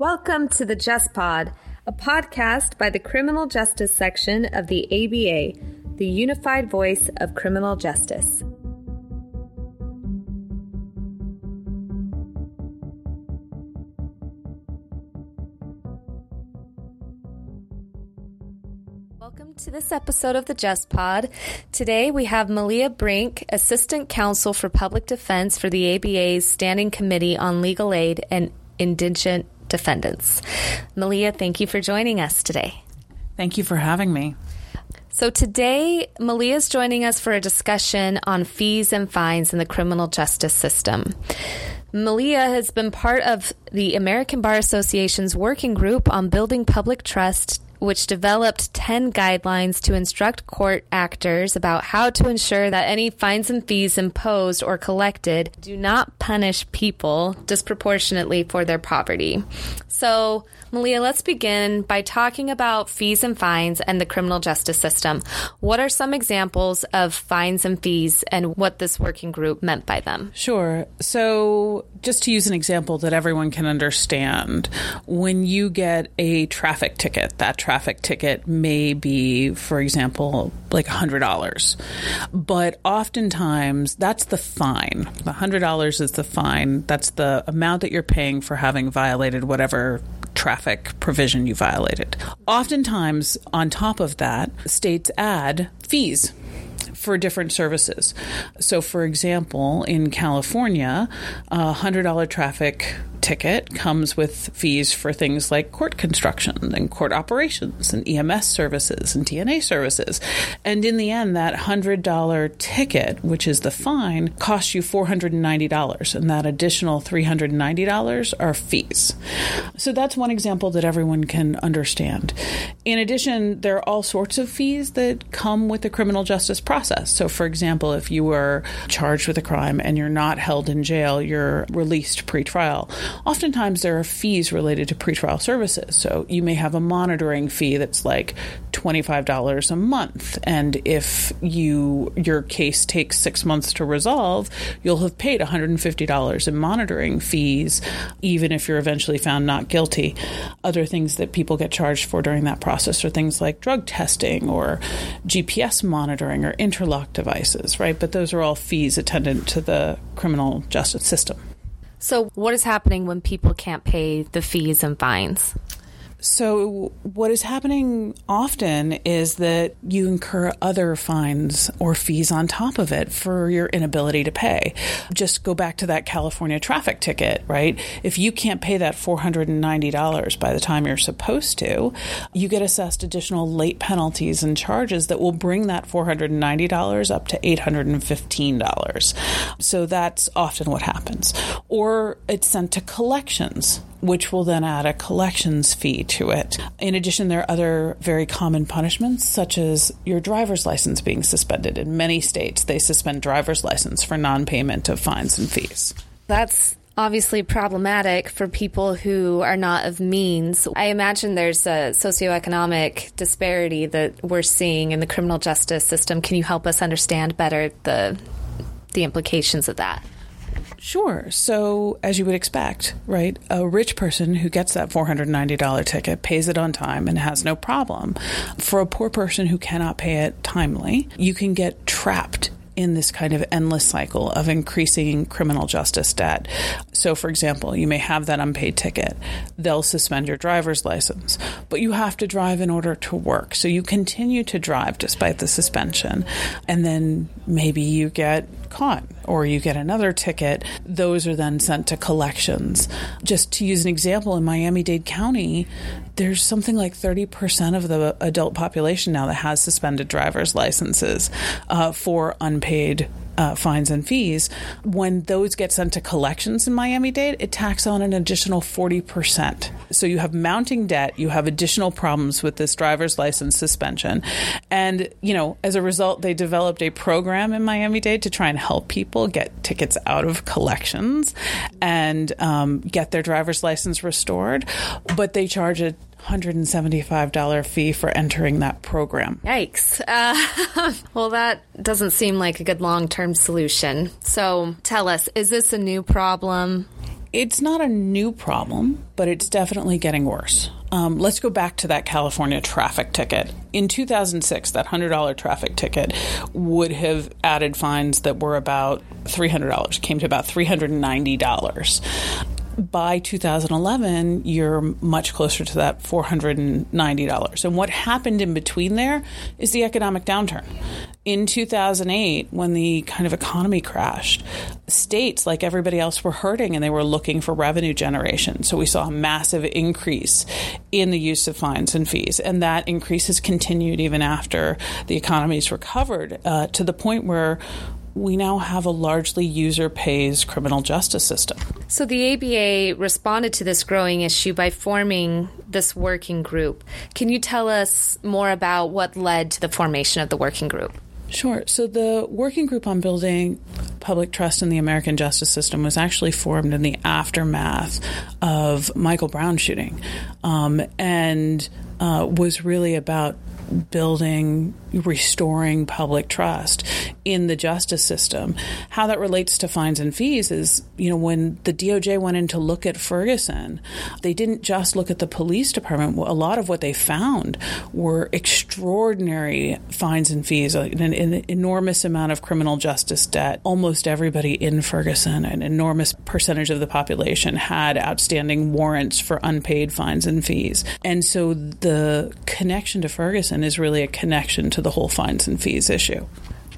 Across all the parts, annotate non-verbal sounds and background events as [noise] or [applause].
Welcome to the Just Pod, a podcast by the Criminal Justice section of the ABA, the unified voice of criminal justice. Welcome to this episode of the Just Pod. Today we have Malia Brink, Assistant Counsel for Public Defense for the ABA's Standing Committee on Legal Aid and Indigent Defendants. Malia, thank you for joining us today. Thank you for having me. So today, Malia is joining us for a discussion on fees and fines in the criminal justice system. Malia has been part of the American Bar Association's working group on building public trust which developed 10 guidelines to instruct court actors about how to ensure that any fines and fees imposed or collected do not punish people disproportionately for their poverty. So, Malia, let's begin by talking about fees and fines and the criminal justice system. What are some examples of fines and fees and what this working group meant by them? Sure. So, just to use an example that everyone can understand, when you get a traffic ticket, that traffic ticket may be, for example, like $100. But oftentimes, that's the fine. The $100 is the fine. That's the amount that you're paying for having violated whatever traffic provision you violated. Oftentimes, on top of that, states add fees for different services. So, for example, in California, a $100 traffic ticket comes with fees for things like court construction and court operations and EMS services and DNA services. And in the end, that $100 ticket, which is the fine, costs you $490. And that additional $390 are fees. So that's one example that everyone can understand. In addition, there are all sorts of fees that come with the criminal justice process. So, for example, if you were charged with a crime and you're not held in jail, you're released pre-trial oftentimes there are fees related to pretrial services. So you may have a monitoring fee that's like $25 a month. And if you your case takes six months to resolve, you'll have paid $150 in monitoring fees, even if you're eventually found not guilty. Other things that people get charged for during that process are things like drug testing or GPS monitoring or interlock devices, right? But those are all fees attendant to the criminal justice system. So, what is happening when people can't pay the fees and fines? So, what is happening often is that you incur other fines or fees on top of it for your inability to pay. Just go back to that California traffic ticket, right? If you can't pay that $490 by the time you're supposed to, you get assessed additional late penalties and charges that will bring that $490 up to $815. So, that's often what happens. Or it's sent to collections which will then add a collections fee to it. In addition, there are other very common punishments, such as your driver's license being suspended. In many states, they suspend driver's license for non payment of fines and fees. That's obviously problematic for people who are not of means. I imagine there's a socioeconomic disparity that we're seeing in the criminal justice system. Can you help us understand better the the implications of that? Sure. So, as you would expect, right, a rich person who gets that $490 ticket pays it on time and has no problem. For a poor person who cannot pay it timely, you can get trapped in this kind of endless cycle of increasing criminal justice debt. So, for example, you may have that unpaid ticket. They'll suspend your driver's license, but you have to drive in order to work. So, you continue to drive despite the suspension. And then maybe you get caught or you get another ticket. Those are then sent to collections. Just to use an example, in Miami Dade County, there's something like 30% of the adult population now that has suspended driver's licenses uh, for unpaid uh, fines and fees, when those get sent to collections in Miami Dade, it tacks on an additional 40%. So you have mounting debt, you have additional problems with this driver's license suspension. And, you know, as a result, they developed a program in Miami Dade to try and help people get tickets out of collections and um, get their driver's license restored. But they charge a $175 fee for entering that program. Yikes. Uh, [laughs] well, that doesn't seem like a good long term solution. So tell us, is this a new problem? It's not a new problem, but it's definitely getting worse. Um, let's go back to that California traffic ticket. In 2006, that $100 traffic ticket would have added fines that were about $300, came to about $390 by 2011, you're much closer to that $490. And what happened in between there is the economic downturn. In 2008, when the kind of economy crashed, states, like everybody else, were hurting and they were looking for revenue generation. So we saw a massive increase in the use of fines and fees. And that increase has continued even after the economy's recovered uh, to the point where we now have a largely user pays criminal justice system. So the ABA responded to this growing issue by forming this working group. Can you tell us more about what led to the formation of the working group? Sure. So the working group on building public trust in the American justice system was actually formed in the aftermath of Michael Brown shooting, um, and uh, was really about building, restoring public trust in the justice system. How that relates to fines and fees is, you know, when the DOJ went in to look at Ferguson, they didn't just look at the police department. A lot of what they found were extraordinary fines and fees, an, an enormous amount of criminal justice debt. Almost everybody in Ferguson, an enormous percentage of the population, had outstanding warrants for unpaid fines and fees. And so the connection to Ferguson is really a connection to the whole fines and fees issue.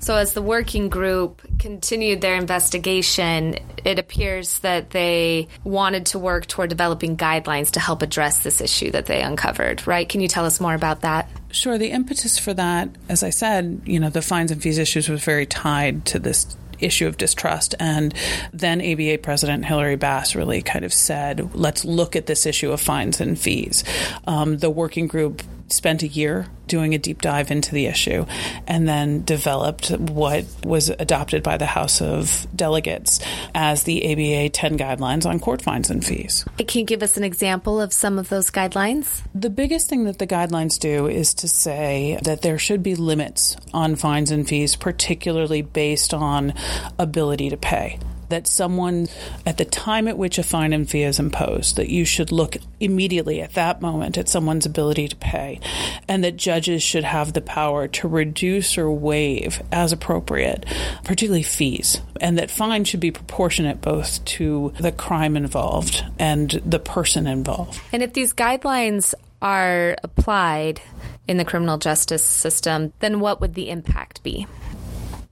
So, as the working group continued their investigation, it appears that they wanted to work toward developing guidelines to help address this issue that they uncovered, right? Can you tell us more about that? Sure. The impetus for that, as I said, you know, the fines and fees issues was very tied to this issue of distrust. And then ABA President Hilarie Bass really kind of said, let's look at this issue of fines and fees. Um, the working group spent a year doing a deep dive into the issue and then developed what was adopted by the House of Delegates as the ABA 10 guidelines on court fines and fees. Can you give us an example of some of those guidelines? The biggest thing that the guidelines do is to say that there should be limits on fines and fees, particularly based on ability to pay that someone, at the time at which a fine and fee is imposed, that you should look immediately at that moment at someone's ability to pay, and that judges should have the power to reduce or waive as appropriate, particularly fees, and that fines should be proportionate both to the crime involved and the person involved. And if these guidelines are applied in the criminal justice system, then what would the impact be?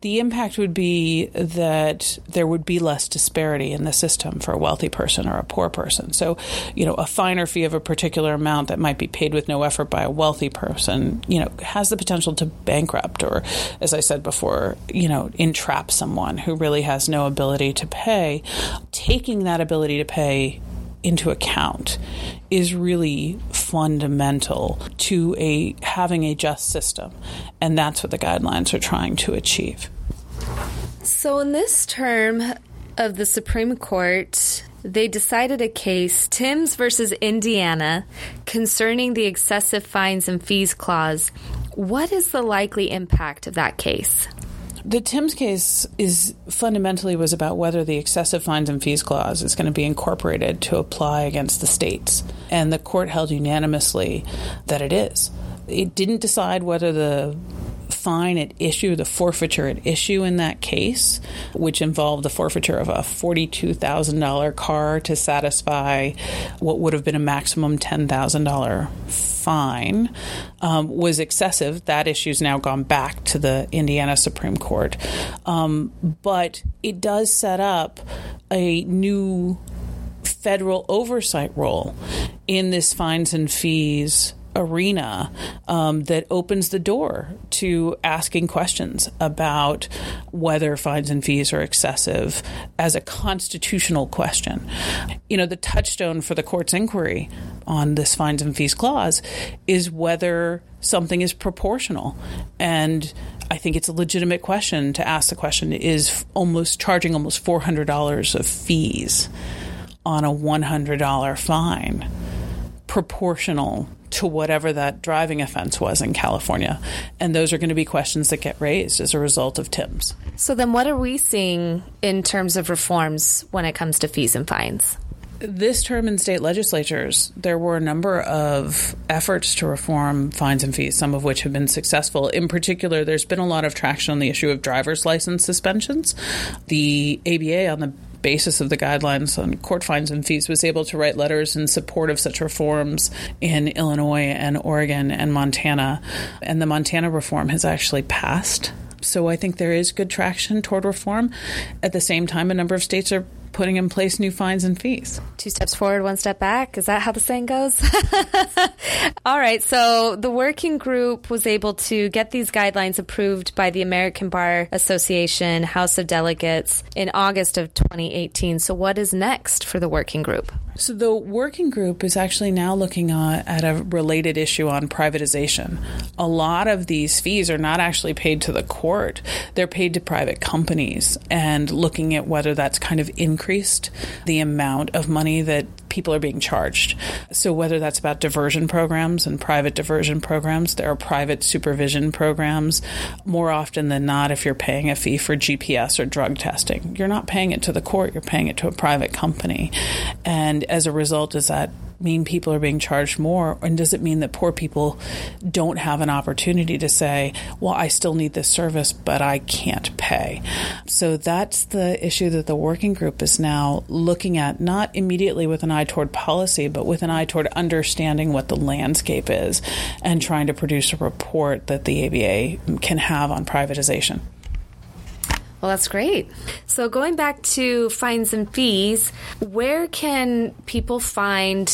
The impact would be that there would be less disparity in the system for a wealthy person or a poor person. So, you know, a finer fee of a particular amount that might be paid with no effort by a wealthy person, you know, has the potential to bankrupt or, as I said before, you know, entrap someone who really has no ability to pay. Taking that ability to pay into account is really fundamental to a having a just system. And that's what the guidelines are trying to achieve. So in this term of the supreme court they decided a case Timbs versus Indiana concerning the excessive fines and fees clause. What is the likely impact of that case the Timbs case is fundamentally was about whether the excessive fines and fees clause is going to be incorporated to apply against the states. And the court held unanimously that it is. It didn't decide whether the fine at issue, the forfeiture at issue in that case, which involved the forfeiture of a $42,000 car to satisfy what would have been a maximum $10,000 fine, um, was excessive. That issue's now gone back to the Indiana Supreme Court. Um, but it does set up a new federal oversight role in this fines and fees arena um, that opens the door to asking questions about whether fines and fees are excessive as a constitutional question. You know, the touchstone for the court's inquiry on this fines and fees clause is whether something is proportional. And I think it's a legitimate question to ask the question is almost charging almost $400 of fees on a $100 fine proportional to whatever that driving offense was in California. And those are going to be questions that get raised as a result of Timbs. So, then what are we seeing in terms of reforms when it comes to fees and fines? this term in state legislatures, there were a number of efforts to reform fines and fees, some of which have been successful. In particular, there's been a lot of traction on the issue of driver's license suspensions. The ABA, on the basis of the guidelines on court fines and fees, was able to write letters in support of such reforms in Illinois and Oregon and Montana. And the Montana reform has actually passed. So I think there is good traction toward reform. At the same time, a number of states are putting in place new fines and fees. Two steps forward, one step back. Is that how the saying goes? [laughs] All right. So the working group was able to get these guidelines approved by the American Bar Association House of Delegates in August of 2018. So what is next for the working group? So the working group is actually now looking at a related issue on privatization. A lot of these fees are not actually paid to the court; they're paid to private companies, and looking at whether that's kind of increased the amount of money that people are being charged. So whether that's about diversion programs and private diversion programs, there are private supervision programs. More often than not, if you're paying a fee for GPS or drug testing, you're not paying it to the court; you're paying it to a private company, and as a result, is that mean people are being charged more? And does it mean that poor people don't have an opportunity to say, well, I still need this service, but I can't pay? So that's the issue that the working group is now looking at, not immediately with an eye toward policy, but with an eye toward understanding what the landscape is and trying to produce a report that the ABA can have on privatization. Well, that's great. So, going back to fines and fees, where can people find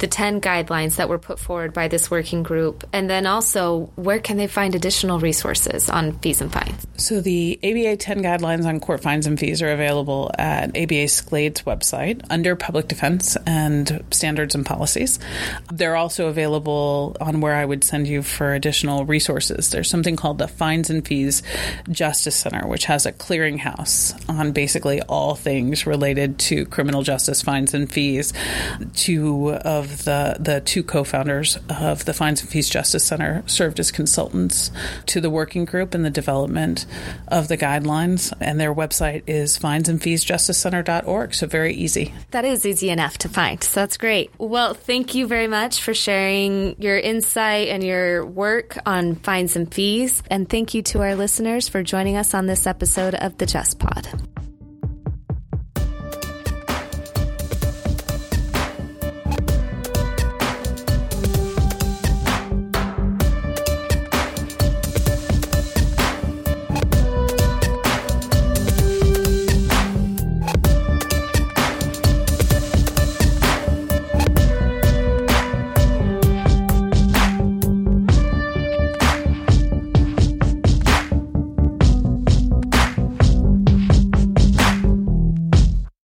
the 10 guidelines that were put forward by this working group? And then also, where can they find additional resources on fees and fines? So, the ABA 10 guidelines on court fines and fees are available at ABA SCLAID's website under public defense and standards and policies. They're also available on where I would send you for additional resources. There's something called the Fines and Fees Justice Center, which has a clearinghouse on basically all things related to criminal justice fines and fees. Two of the the two co-founders of the Fines and Fees Justice Center served as consultants to the working group in the development of the guidelines, and their website is finesandfeesjusticecenter.org. So very easy. That is easy enough to find. So that's great. Well, thank you very much for sharing your insight and your work on fines and fees, and thank you to our listeners for joining us on this episode of the Just Pod.